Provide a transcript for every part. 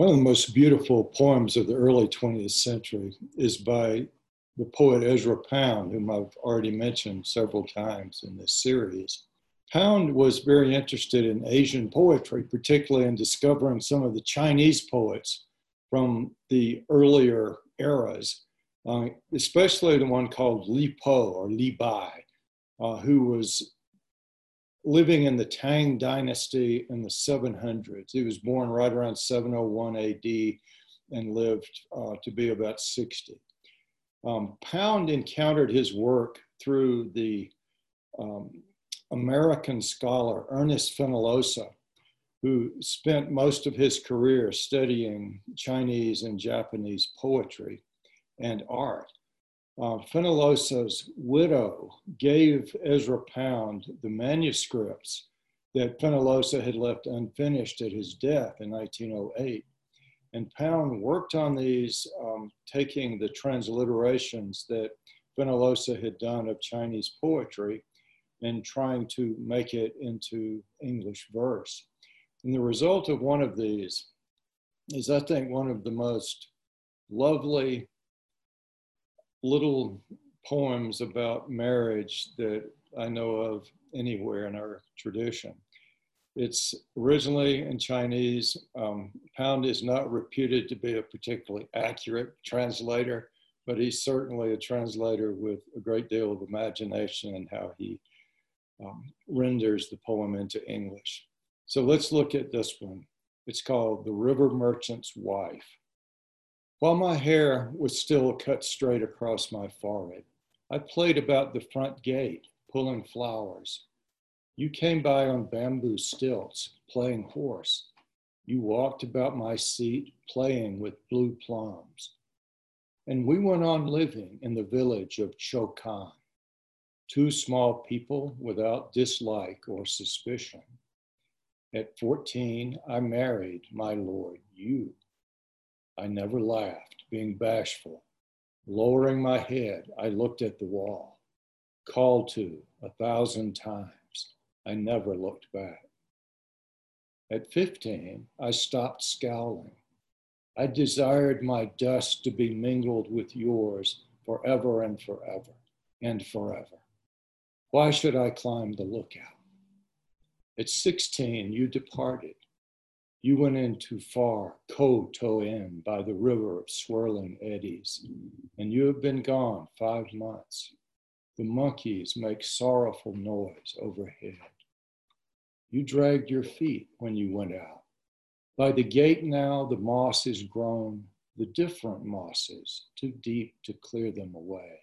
One of the most beautiful poems of the early 20th century is by the poet Ezra Pound, whom I've already mentioned several times in this series. Pound was very interested in Asian poetry, particularly in discovering some of the Chinese poets from the earlier eras, uh, especially the one called Li Po or Li Bai, uh, who was living in the Tang dynasty in the 700s. He was born right around 701 AD and lived uh, to be about 60. Um, Pound encountered his work through the um, American scholar Ernest Fenollosa, who spent most of his career studying Chinese and Japanese poetry and art uh, widow gave Ezra Pound the manuscripts that Fenollosa had left unfinished at his death in 1908. And Pound worked on these, um, taking the transliterations that Fenollosa had done of Chinese poetry and trying to make it into English verse. And the result of one of these is, I think, one of the most lovely little poems about marriage that I know of anywhere in our tradition. It's originally in Chinese. Um, Pound is not reputed to be a particularly accurate translator, but he's certainly a translator with a great deal of imagination in how he um, renders the poem into English. So let's look at this one. It's called The River Merchant's Wife. While my hair was still cut straight across my forehead, I played about the front gate, pulling flowers. You came by on bamboo stilts, playing horse. You walked about my seat, playing with blue plums. And we went on living in the village of Chokan, two small people without dislike or suspicion. At 14, I married my Lord, you. I never laughed, being bashful. Lowering my head, I looked at the wall. Called to a thousand times, I never looked back. At 15, I stopped scowling. I desired my dust to be mingled with yours forever and forever and forever. Why should I climb the lookout? At 16, you departed. You went in too far, Ku-to-en, by the river of swirling eddies, and you have been gone five months. The monkeys make sorrowful noise overhead. You dragged your feet when you went out. By the gate now, the moss is grown, the different mosses, too deep to clear them away.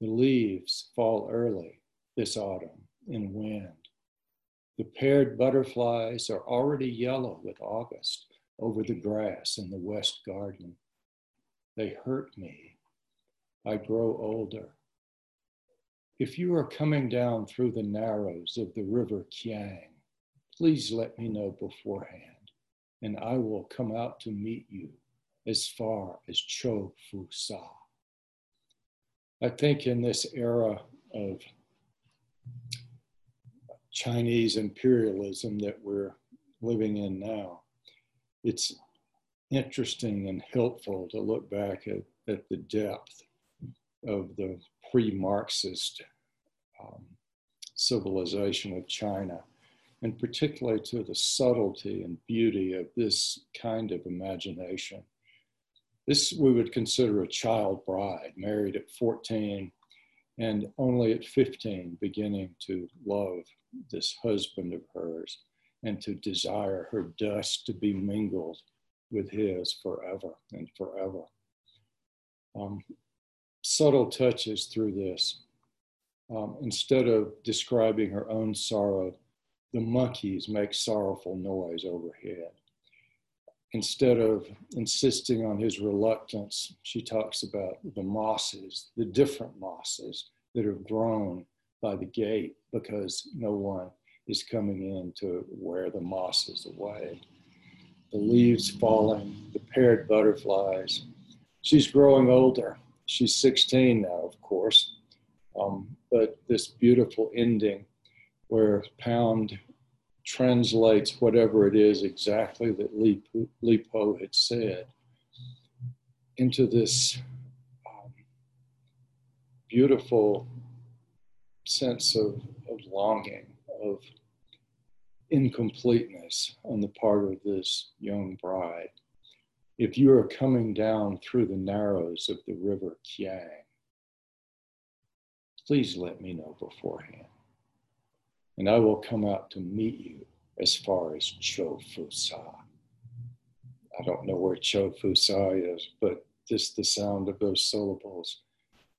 The leaves fall early this autumn in wind. The paired butterflies are already yellow with August over the grass in the west garden. They hurt me. I grow older. If you are coming down through the narrows of the river Kiang, please let me know beforehand, and I will come out to meet you as far as Cho Fu Sa. I think in this era of Chinese imperialism that we're living in now. It's interesting and helpful to look back at, at the depth of the pre Marxist um, civilization of China, and particularly to the subtlety and beauty of this kind of imagination. This we would consider a child bride, married at 14 and only at 15 beginning to love this husband of hers and to desire her dust to be mingled with his forever and forever. Um, subtle touches through this. Um, instead of describing her own sorrow, the monkeys make sorrowful noise overhead. Instead of insisting on his reluctance, she talks about the mosses, the different mosses that have grown by the gate because no one is coming in to wear the mosses away. The leaves falling, the paired butterflies. She's growing older. She's 16 now, of course. Um, but this beautiful ending where Pound translates whatever it is exactly that Li, Po had said into this um, beautiful sense of, of longing, of incompleteness on the part of this young bride. If you are coming down through the narrows of the river Kiang, please let me know beforehand. And I will come out to meet you as far as Cho Fu Sa. I don't know where Cho Fu Sa is, but just the sound of those syllables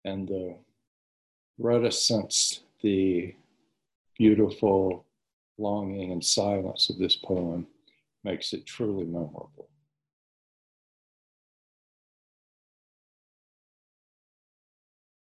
and the reticence, the beautiful longing and silence of this poem makes it truly memorable.